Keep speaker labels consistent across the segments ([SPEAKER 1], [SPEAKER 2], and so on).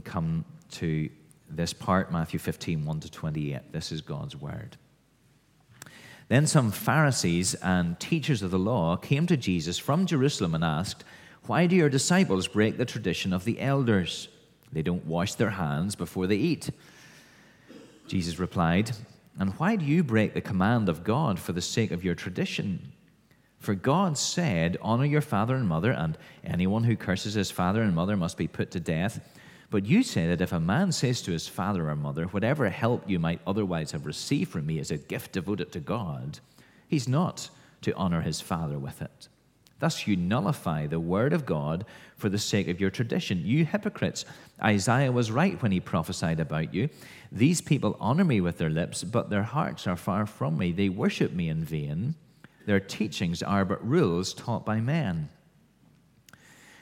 [SPEAKER 1] we come to this part, Matthew 15, 1 to 28. This is God's word. Then some Pharisees and teachers of the law came to Jesus from Jerusalem and asked, Why do your disciples break the tradition of the elders? They don't wash their hands before they eat. Jesus replied, And why do you break the command of God for the sake of your tradition? For God said, Honor your father and mother, and anyone who curses his father and mother must be put to death. But you say that if a man says to his father or mother, Whatever help you might otherwise have received from me is a gift devoted to God, he's not to honor his father with it. Thus you nullify the word of God for the sake of your tradition. You hypocrites, Isaiah was right when he prophesied about you. These people honor me with their lips, but their hearts are far from me. They worship me in vain. Their teachings are but rules taught by men.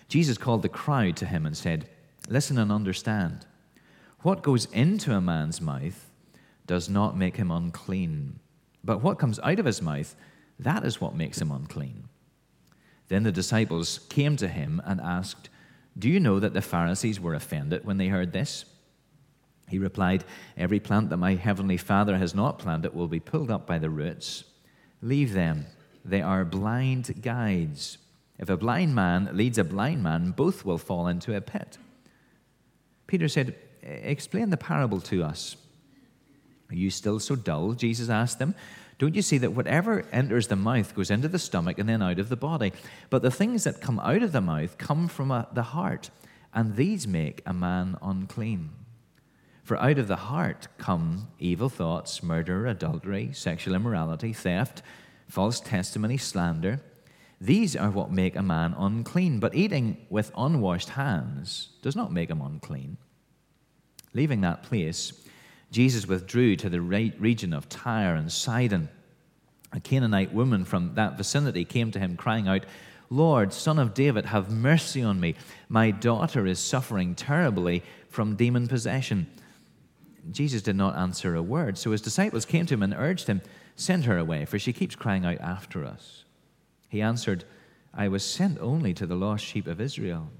[SPEAKER 1] Jesus called the crowd to him and said, Listen and understand. What goes into a man's mouth does not make him unclean, but what comes out of his mouth, that is what makes him unclean. Then the disciples came to him and asked, Do you know that the Pharisees were offended when they heard this? He replied, Every plant that my heavenly Father has not planted will be pulled up by the roots. Leave them, they are blind guides. If a blind man leads a blind man, both will fall into a pit. Peter said, Explain the parable to us. Are you still so dull? Jesus asked them. Don't you see that whatever enters the mouth goes into the stomach and then out of the body? But the things that come out of the mouth come from a, the heart, and these make a man unclean. For out of the heart come evil thoughts, murder, adultery, sexual immorality, theft, false testimony, slander. These are what make a man unclean, but eating with unwashed hands does not make him unclean. Leaving that place, Jesus withdrew to the region of Tyre and Sidon. A Canaanite woman from that vicinity came to him, crying out, Lord, son of David, have mercy on me. My daughter is suffering terribly from demon possession. Jesus did not answer a word, so his disciples came to him and urged him, Send her away, for she keeps crying out after us. He answered, I was sent only to the lost sheep of Israel.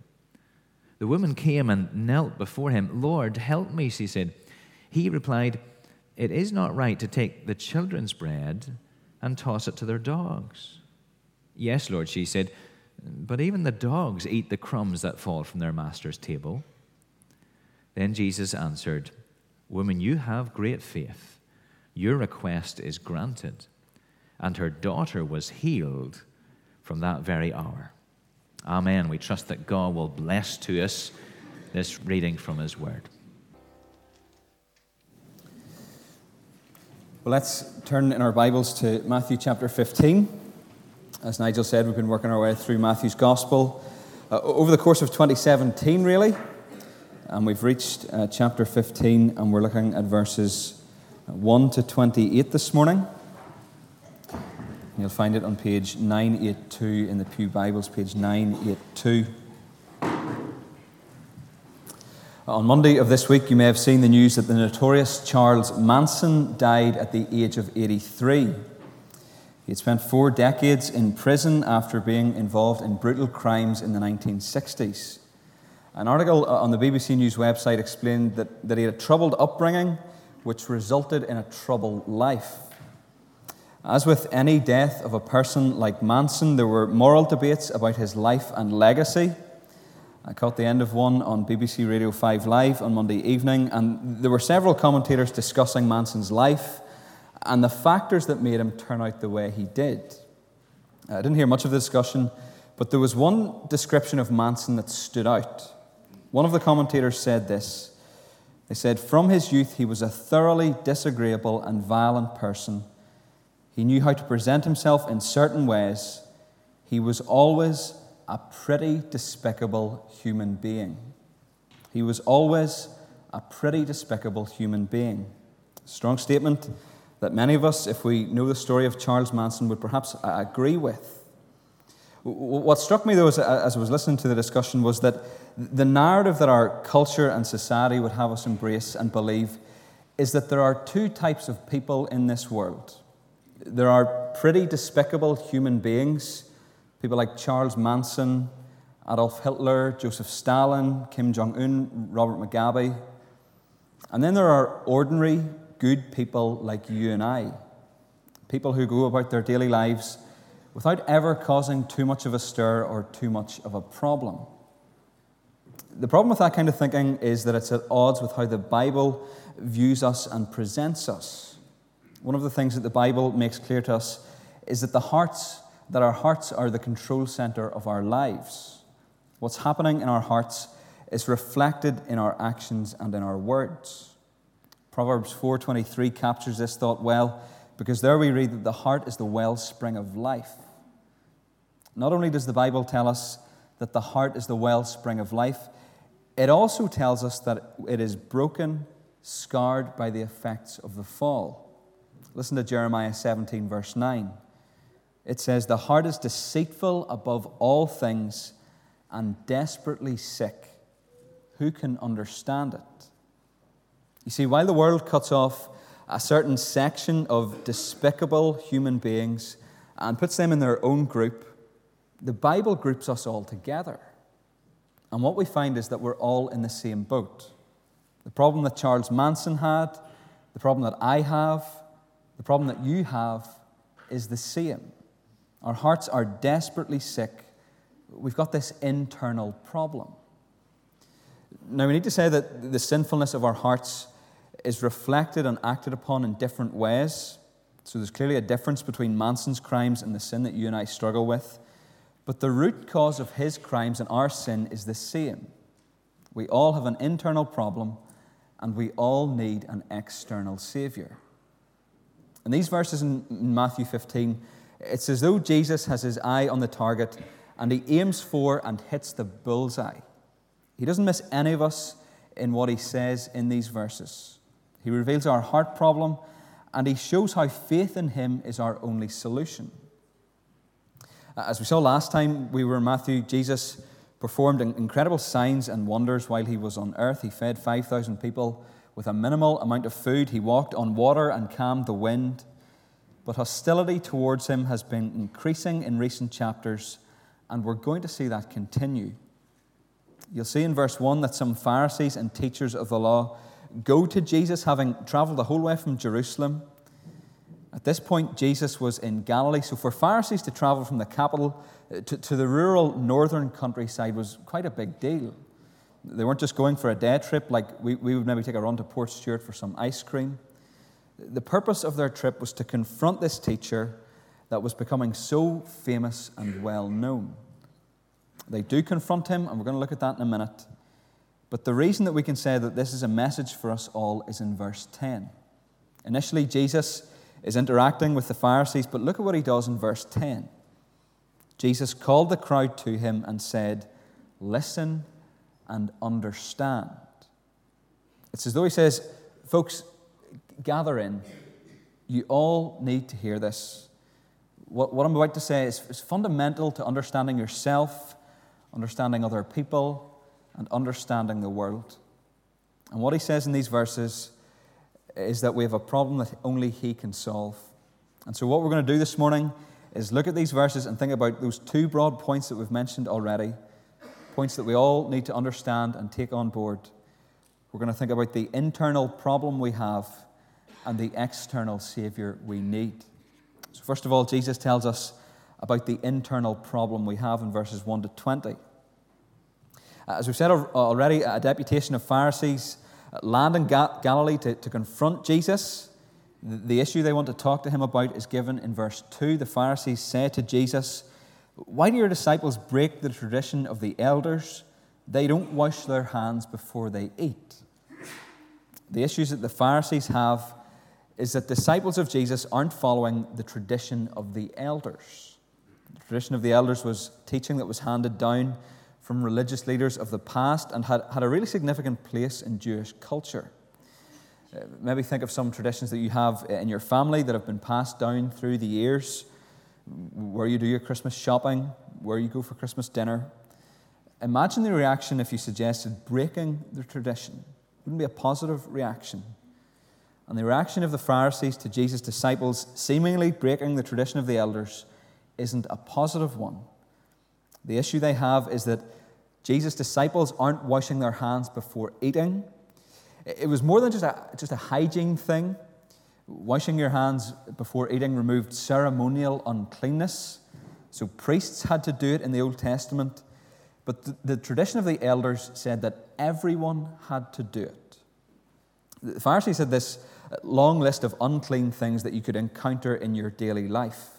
[SPEAKER 1] The woman came and knelt before him. Lord, help me, she said. He replied, It is not right to take the children's bread and toss it to their dogs. Yes, Lord, she said, but even the dogs eat the crumbs that fall from their master's table. Then Jesus answered, Woman, you have great faith. Your request is granted. And her daughter was healed from that very hour. Amen. We trust that God will bless to us this reading from His Word.
[SPEAKER 2] Well, let's turn in our Bibles to Matthew chapter 15. As Nigel said, we've been working our way through Matthew's Gospel uh, over the course of 2017, really. And we've reached uh, chapter 15, and we're looking at verses 1 to 28 this morning. You'll find it on page 982 in the Pew Bibles, page 982. On Monday of this week, you may have seen the news that the notorious Charles Manson died at the age of 83. He had spent four decades in prison after being involved in brutal crimes in the 1960s. An article uh, on the BBC News website explained that, that he had a troubled upbringing, which resulted in a troubled life. As with any death of a person like Manson, there were moral debates about his life and legacy. I caught the end of one on BBC Radio 5 Live on Monday evening, and there were several commentators discussing Manson's life and the factors that made him turn out the way he did. I didn't hear much of the discussion, but there was one description of Manson that stood out. One of the commentators said this They said, From his youth, he was a thoroughly disagreeable and violent person he knew how to present himself in certain ways. He was always a pretty despicable human being. He was always a pretty despicable human being. Strong statement that many of us, if we know the story of Charles Manson, would perhaps uh, agree with. What struck me, though, uh, as I was listening to the discussion, was that the narrative that our culture and society would have us embrace and believe is that there are two types of people in this world there are pretty despicable human beings, people like Charles Manson Adolf Hitler, Joseph Stalin, Kim Jong un, Robert Mugabe. And then there are ordinary, good people like you and I, people who go about their daily lives without ever causing too much of a stir or too much of a problem. The problem with that kind of thinking is that it's at odds with how the Bible views us and presents us. One of the things that the Bible makes clear to us is that the hearts that our hearts are the control center of our lives. What's happening in our hearts is reflected in our actions and in our words. Proverbs 4:23 captures this thought well because there we read that the heart is the wellspring of life. Not only does the Bible tell us that the heart is the wellspring of life, it also tells us that it is broken, scarred by the effects of the fall. Listen to Jeremiah 17, verse 9 it says, The heart is deceitful above all things and desperately sick. Who can understand it? You see, while the world cuts off a certain section of despicable human beings and puts them in their own group, the Bible groups us all together. And what we find is that we're all in the same boat. The problem that Charles Manson had, the problem that I have, the problem that you have is the same. Our hearts are desperately sick. We've got this internal problem. Now, we need to say that the sinfulness of our hearts is reflected and acted upon in different ways. So, there's clearly a difference between Manson's crimes and the sin that you and I struggle with. But the root cause of his crimes and our sin is the same. We all have an internal problem, and we all need an external Savior. In these verses in Matthew 15, it's as though Jesus has his eye on the target and he aims for and hits the bullseye. He doesn't miss any of us in what he says in these verses. He reveals our heart problem and he shows how faith in him is our only solution. Uh, as we saw last time we were in Matthew, Jesus performed incredible signs and wonders while he was on earth. He fed 5,000 people with a minimal amount of food, he walked on water and calmed the wind but hostility towards him has been increasing in recent chapters, and we're going to see that continue. You'll see in verse 1 that some Pharisees and teachers of the law go to Jesus, having traveled the whole way from Jerusalem. At this point, Jesus was in Galilee, so for Pharisees to travel from the capital to, to the rural northern countryside was quite a big deal. They weren't just going for a day trip like we, we would maybe take a run to Portstewart for some ice cream. The purpose of their trip was to confront this teacher that was becoming so famous and well known. They do confront him, and we're going to look at that in a minute. But the reason that we can say that this is a message for us all is in verse 10. Initially, Jesus is interacting with the Pharisees, but look at what he does in verse 10. Jesus called the crowd to him and said, Listen and understand. It's as though he says, Folks, gather in. You all need to hear this. What, what I'm about to say is, is fundamental to understanding yourself, understanding other people, and understanding the world. And what he says in these verses is that we have a problem that only he can solve. And so, what we're going to do this morning is look at these verses and think about those two broad points that we've mentioned already, points that we all need to understand and take on board. We're going to think about the internal problem we have and the external Savior we need. So, first of all, Jesus tells us about the internal problem we have in verses 1 to 20. As we've said already, a deputation of Pharisees uh, land in Galilee to, to confront Jesus. The issue they want to talk to him about is given in verse 2. The Pharisees say to Jesus, Why do your disciples break the tradition of the elders? They don't wash their hands before they eat. The issues that the Pharisees have is that disciples of Jesus aren't following the tradition of the elders. The tradition of the elders was teaching that was handed down from religious leaders of the past and had, had a really significant place in Jewish culture. Uh, maybe think of some traditions that you have in your family that have been passed down through the years, where you do your Christmas shopping, where you go for Christmas dinner. Imagine the reaction if you suggested breaking the tradition. It wouldn't be a positive reaction. And the reaction of the Pharisees to Jesus' disciples seemingly breaking the tradition of the elders isn't a positive one. The issue they have is that Jesus' disciples aren't washing their hands before eating. It was more than just a, just a hygiene thing. Washing your hands before eating removed ceremonial uncleanness. So priests had to do it in the Old Testament. But the, the tradition of the elders said that everyone had to do it. The Pharisees had this long list of unclean things that you could encounter in your daily life.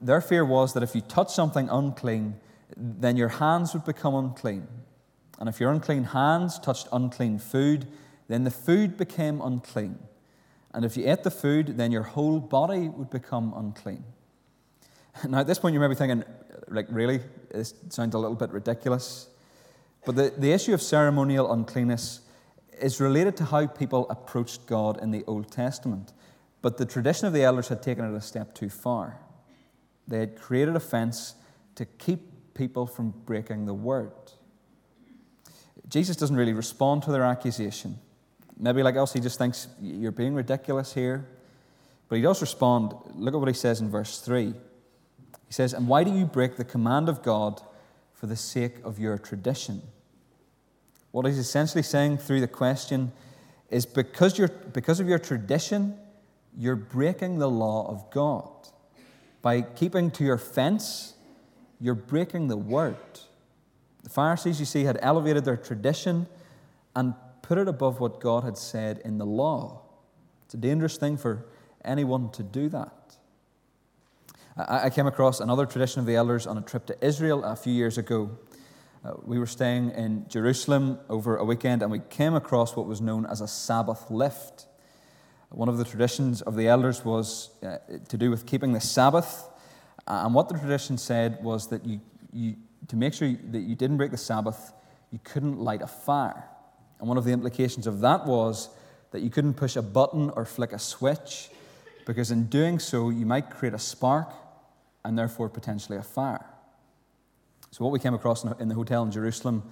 [SPEAKER 2] Their fear was that if you touched something unclean, then your hands would become unclean. And if your unclean hands touched unclean food, then the food became unclean. And if you ate the food, then your whole body would become unclean. Now, at this point, you may be thinking, like, really? This sounds a little bit ridiculous. But the, the issue of ceremonial uncleanness is related to how people approached God in the Old Testament. But the tradition of the elders had taken it a step too far. They had created a fence to keep people from breaking the word. Jesus doesn't really respond to their accusation. Maybe like us, he just thinks, You're being ridiculous here. But he does respond. Look at what he says in verse 3. He says, And why do you break the command of God for the sake of your tradition? What he's essentially saying through the question is because, you're, because of your tradition, you're breaking the law of God. By keeping to your fence, you're breaking the word. The Pharisees, you see, had elevated their tradition and put it above what God had said in the law. It's a dangerous thing for anyone to do that. I came across another tradition of the elders on a trip to Israel a few years ago. Uh, we were staying in Jerusalem over a weekend and we came across what was known as a Sabbath lift. One of the traditions of the elders was uh, to do with keeping the Sabbath. Uh, and what the tradition said was that you, you, to make sure that you didn't break the Sabbath, you couldn't light a fire. And one of the implications of that was that you couldn't push a button or flick a switch, because in doing so, you might create a spark and therefore potentially a fire. So, what we came across in the hotel in Jerusalem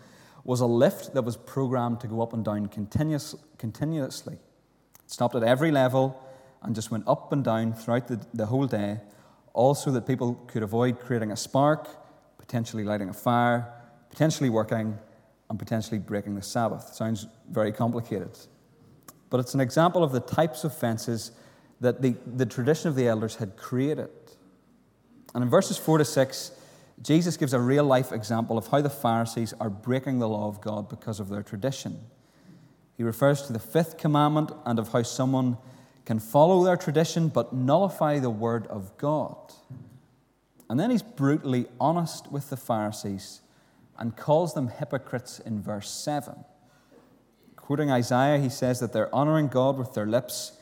[SPEAKER 2] was a lift that was programmed to go up and down continuous, continuously. It stopped at every level and just went up and down throughout the, the whole day, also that people could avoid creating a spark, potentially lighting a fire, potentially working, and potentially breaking the Sabbath. Sounds very complicated. But it's an example of the types of fences that the, the tradition of the elders had created. And in verses 4 to 6, Jesus gives a real life example of how the Pharisees are breaking the law of God because of their tradition. He refers to the fifth commandment and of how someone can follow their tradition but nullify the word of God. And then he's brutally honest with the Pharisees and calls them hypocrites in verse 7. Quoting Isaiah, he says that they're honoring God with their lips,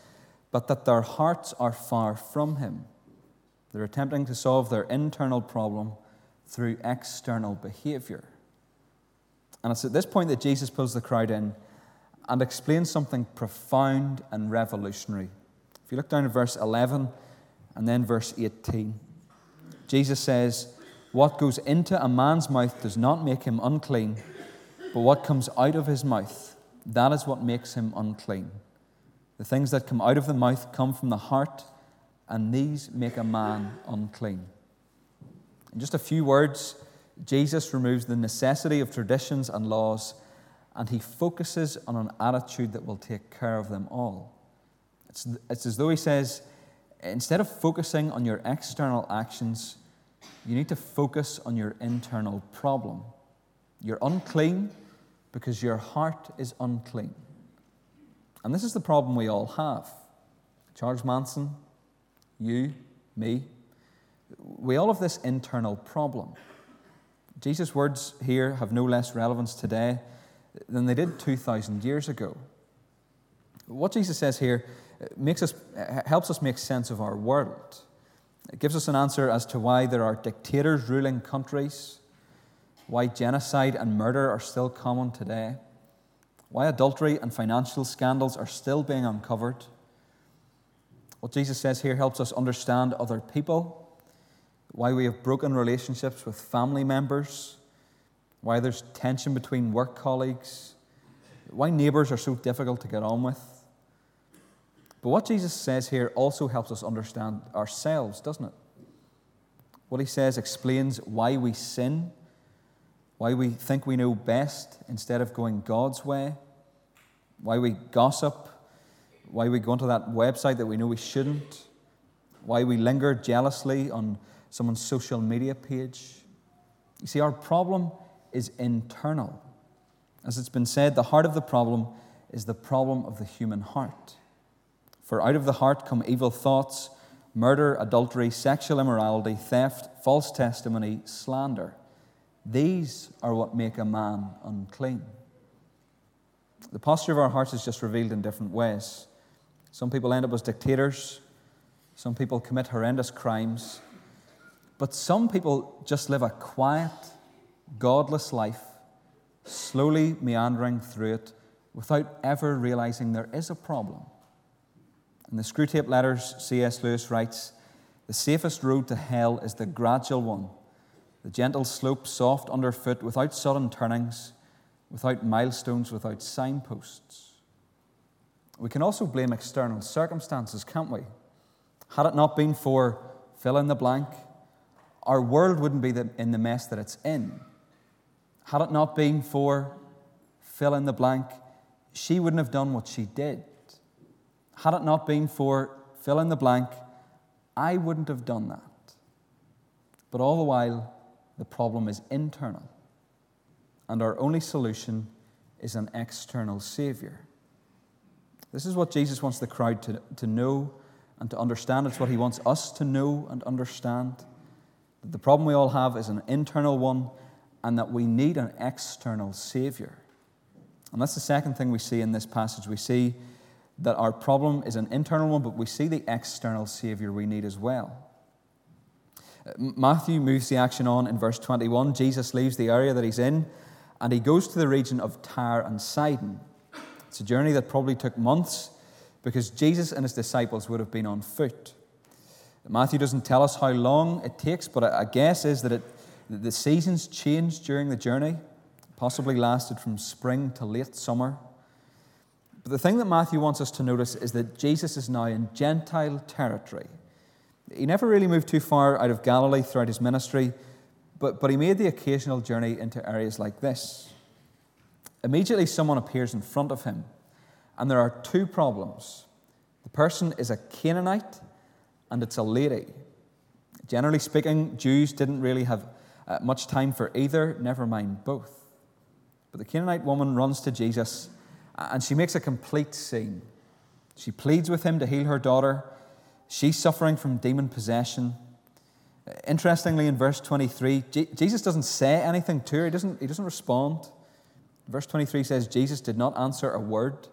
[SPEAKER 2] but that their hearts are far from him. They're attempting to solve their internal problem through external behavior. And it's at this point that Jesus pulls the crowd in and explains something profound and revolutionary. If you look down at verse 11 and then verse 18, Jesus says, What goes into a man's mouth does not make him unclean, but what comes out of his mouth, that is what makes him unclean. The things that come out of the mouth come from the heart, and these make a man unclean. In just a few words, Jesus removes the necessity of traditions and laws and he focuses on an attitude that will take care of them all. It's, it's as though he says, instead of focusing on your external actions, you need to focus on your internal problem. You're unclean because your heart is unclean. And this is the problem we all have. Charles Manson, you, me, we all have this internal problem. Jesus' words here have no less relevance today than they did 2,000 years ago. What Jesus says here makes us, helps us make sense of our world. It gives us an answer as to why there are dictators ruling countries, why genocide and murder are still common today, why adultery and financial scandals are still being uncovered. What Jesus says here helps us understand other people why we have broken relationships with family members, why there's tension between work colleagues, why neighbors are so difficult to get on with. But what Jesus says here also helps us understand ourselves, doesn't it? What he says explains why we sin, why we think we know best instead of going God's way, why we gossip, why we go onto that website that we know we shouldn't, why we linger jealously on someone's social media page. You see, our problem is internal. As it's been said, the heart of the problem is the problem of the human heart. For out of the heart come evil thoughts, murder, adultery, sexual immorality, theft, false testimony, slander. These are what make a man unclean. The posture of our hearts is just revealed in different ways. Some people end up as dictators, some people commit horrendous crimes, but some people just live a quiet, godless life, slowly meandering through it without ever realizing there is a problem. In the Screwtape Letters, C.S. Lewis writes The safest road to hell is the gradual one, the gentle slope soft underfoot, without sudden turnings, without milestones, without signposts. We can also blame external circumstances, can't we? Had it not been for fill in the blank, our world wouldn't be in the mess that it's in. Had it not been for fill in the blank, she wouldn't have done what she did. Had it not been for fill in the blank, I wouldn't have done that. But all the while, the problem is internal, and our only solution is an external Savior. This is what Jesus wants the crowd to, to know and to understand. It's what he wants us to know and understand. That the problem we all have is an internal one, and that we need an external Savior. And that's the second thing we see in this passage. We see that our problem is an internal one, but we see the external Savior we need as well. Matthew moves the action on in verse 21. Jesus leaves the area that he's in and he goes to the region of Tyre and Sidon. It's a journey that probably took months because Jesus and his disciples would have been on foot. Matthew doesn't tell us how long it takes, but a guess is that it, the seasons changed during the journey, possibly lasted from spring to late summer. But the thing that Matthew wants us to notice is that Jesus is now in Gentile territory. He never really moved too far out of Galilee throughout his ministry, but, but he made the occasional journey into areas like this. Immediately, someone appears in front of him, and there are two problems. The person is a Canaanite, and it's a lady. Generally speaking, Jews didn't really have uh, much time for either, never mind both. But the Canaanite woman runs to Jesus and she makes a complete scene. She pleads with him to heal her daughter. She's suffering from demon possession. Interestingly, in verse 23, Jesus doesn't say anything to her, he doesn't, he doesn't respond. Verse 23 says, Jesus did not answer a word.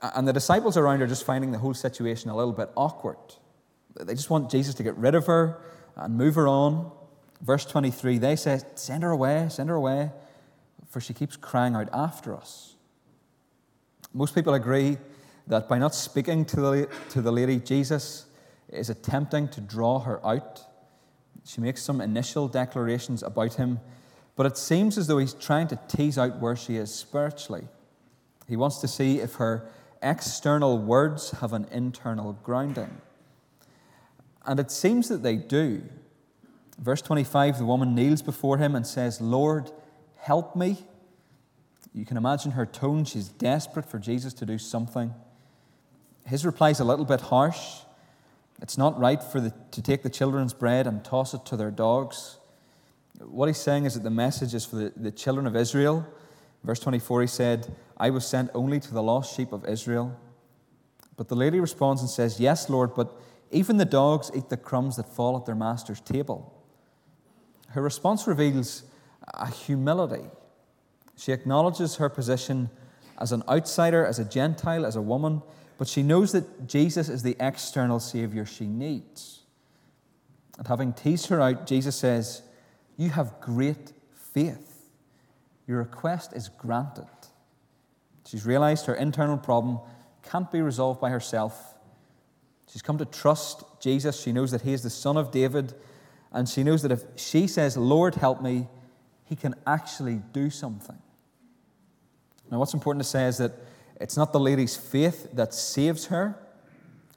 [SPEAKER 2] And the disciples around are just finding the whole situation a little bit awkward. They just want Jesus to get rid of her and move her on. Verse 23, they say, Send her away, send her away, for she keeps crying out after us. Most people agree that by not speaking to the, to the lady, Jesus is attempting to draw her out. She makes some initial declarations about him, but it seems as though he's trying to tease out where she is spiritually. He wants to see if her external words have an internal grounding. And it seems that they do. Verse 25 the woman kneels before him and says, Lord, help me. You can imagine her tone. She's desperate for Jesus to do something. His reply is a little bit harsh. It's not right for the, to take the children's bread and toss it to their dogs. What he's saying is that the message is for the, the children of Israel. Verse 24, he said, I was sent only to the lost sheep of Israel. But the lady responds and says, Yes, Lord, but even the dogs eat the crumbs that fall at their master's table. Her response reveals a humility she acknowledges her position as an outsider, as a Gentile, as a woman, but she knows that Jesus is the external Savior she needs. And having teased her out, Jesus says, You have great faith. Your request is granted. She's realized her internal problem can't be resolved by herself. She's come to trust Jesus. She knows that He is the Son of David. And she knows that if she says, Lord, help me, He can actually do something. Now, what's important to say is that it's not the lady's faith that saves her,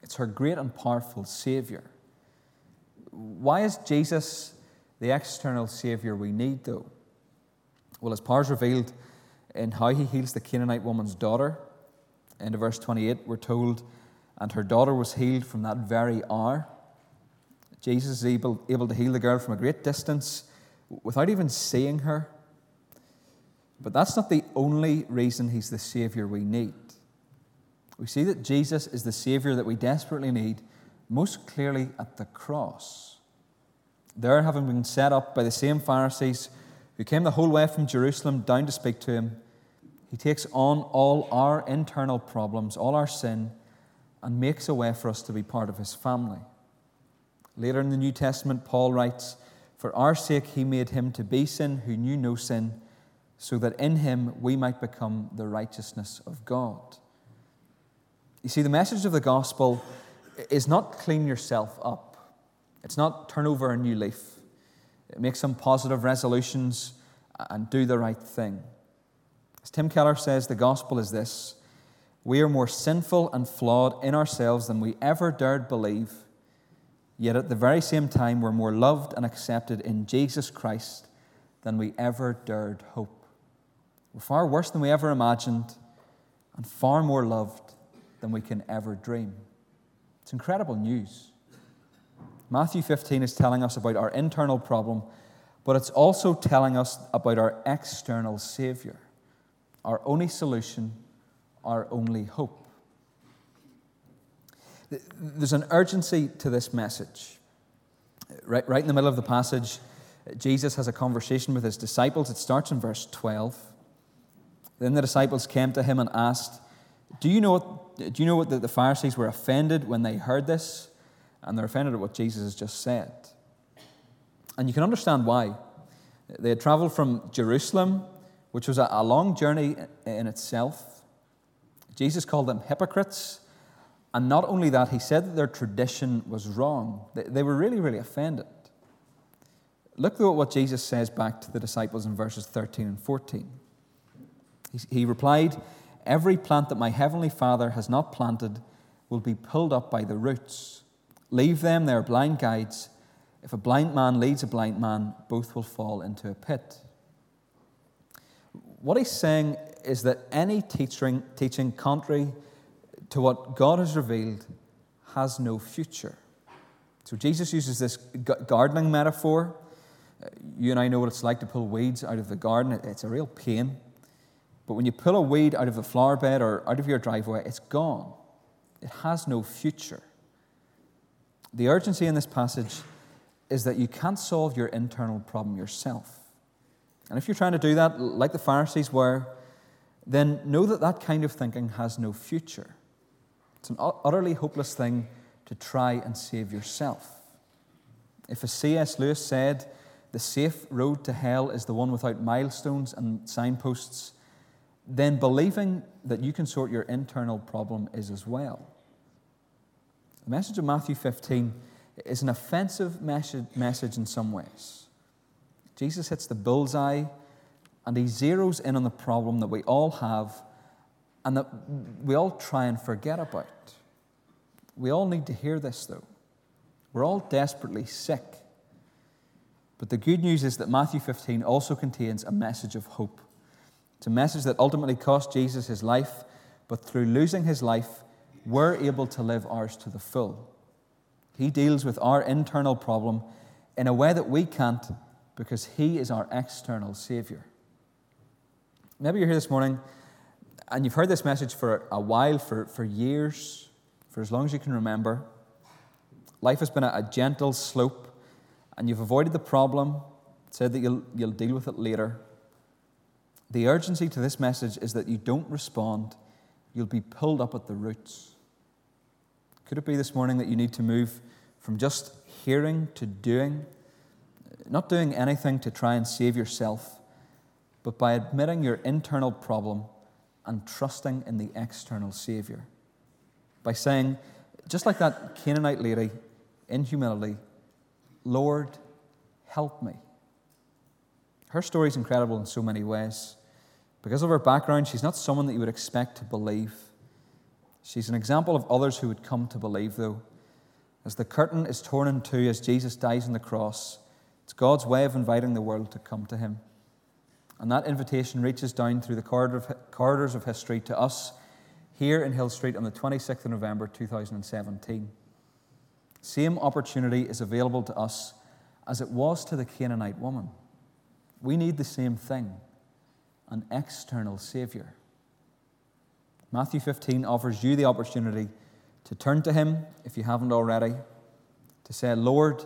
[SPEAKER 2] it's her great and powerful Savior. Why is Jesus the external Savior we need, though? Well, as is revealed in how he heals the Canaanite woman's daughter, in verse 28, we're told, and her daughter was healed from that very hour. Jesus is able, able to heal the girl from a great distance without even seeing her. But that's not the only reason he's the Savior we need. We see that Jesus is the Savior that we desperately need most clearly at the cross. There, having been set up by the same Pharisees who came the whole way from Jerusalem down to speak to him, he takes on all our internal problems, all our sin, and makes a way for us to be part of his family. Later in the New Testament, Paul writes, For our sake he made him to be sin who knew no sin, so that in him we might become the righteousness of God. You see, the message of the gospel is not clean yourself up, it's not turn over a new leaf, make some positive resolutions and do the right thing. As Tim Keller says, the gospel is this we are more sinful and flawed in ourselves than we ever dared believe, yet at the very same time, we're more loved and accepted in Jesus Christ than we ever dared hope. We're far worse than we ever imagined and far more loved than we can ever dream. It's incredible news. Matthew 15 is telling us about our internal problem, but it's also telling us about our external Savior, our only solution, our only hope. There's an urgency to this message. Right, right in the middle of the passage, Jesus has a conversation with his disciples. It starts in verse 12. Then the disciples came to him and asked, Do you know what, do you know what the, the Pharisees were offended when they heard this? And they're offended at what Jesus has just said. And you can understand why. They had traveled from Jerusalem, which was a, a long journey in itself. Jesus called them hypocrites. And not only that, he said that their tradition was wrong. They, they were really, really offended. Look though, at what Jesus says back to the disciples in verses 13 and 14. He replied, Every plant that my heavenly Father has not planted will be pulled up by the roots. Leave them, they are blind guides. If a blind man leads a blind man, both will fall into a pit. What he's saying is that any teaching, teaching contrary to what God has revealed has no future. So Jesus uses this gardening metaphor. Uh, you and I know what it's like to pull weeds out of the garden, it's a real pain. But when you pull a weed out of a flower bed or out of your driveway, it's gone. It has no future. The urgency in this passage is that you can't solve your internal problem yourself. And if you're trying to do that, like the Pharisees were, then know that that kind of thinking has no future. It's an utterly hopeless thing to try and save yourself. If, as C.S. Lewis said, the safe road to hell is the one without milestones and signposts, then believing that you can sort your internal problem is as well. The message of Matthew 15 is an offensive message in some ways. Jesus hits the bullseye and he zeroes in on the problem that we all have and that we all try and forget about. We all need to hear this, though. We're all desperately sick. But the good news is that Matthew 15 also contains a message of hope. It's a message that ultimately cost Jesus his life, but through losing his life, we're able to live ours to the full. He deals with our internal problem in a way that we can't because he is our external Savior. Maybe you're here this morning and you've heard this message for a while, for, for years, for as long as you can remember. Life has been a, a gentle slope, and you've avoided the problem, said that you'll, you'll deal with it later. The urgency to this message is that you don't respond, you'll be pulled up at the roots. Could it be this morning that you need to move from just hearing to doing? Not doing anything to try and save yourself, but by admitting your internal problem and trusting in the external Savior. By saying, just like that Canaanite lady in humility, Lord, help me. Her story is incredible in so many ways. Because of her background, she's not someone that you would expect to believe. She's an example of others who would come to believe, though. As the curtain is torn in two as Jesus dies on the cross, it's God's way of inviting the world to come to Him. And that invitation reaches down through the corridors of history to us here in Hill Street on the 26th of November 2017. Same opportunity is available to us as it was to the Canaanite woman. We need the same thing an external Savior. Matthew 15 offers you the opportunity to turn to Him if you haven't already, to say, Lord,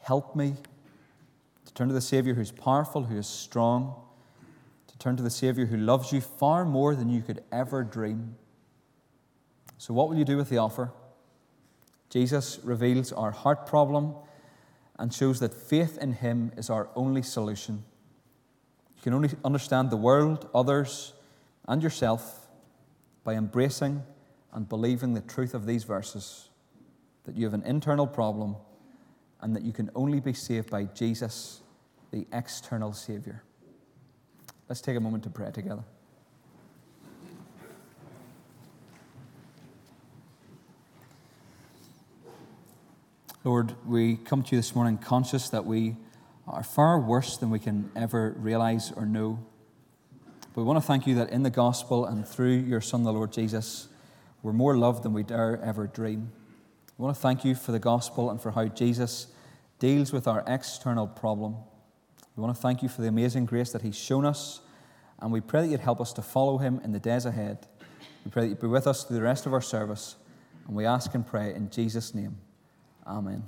[SPEAKER 2] help me, to turn to the Savior who's powerful, who is strong, to turn to the Savior who loves you far more than you could ever dream. So, what will you do with the offer? Jesus reveals our heart problem and shows that faith in Him is our only solution. Can only understand the world, others, and yourself by embracing and believing the truth of these verses that you have an internal problem and that you can only be saved by Jesus, the external Savior. Let's take a moment to pray together. Lord, we come to you this morning conscious that we are far worse than we can ever realize or know. But we want to thank you that in the gospel and through your Son, the Lord Jesus, we're more loved than we dare ever dream. We want to thank you for the gospel and for how Jesus deals with our external problem. We want to thank you for the amazing grace that He's shown us, and we pray that you'd help us to follow Him in the days ahead. We pray that you'd be with us through the rest of our service, and we ask and pray in Jesus' name. Amen.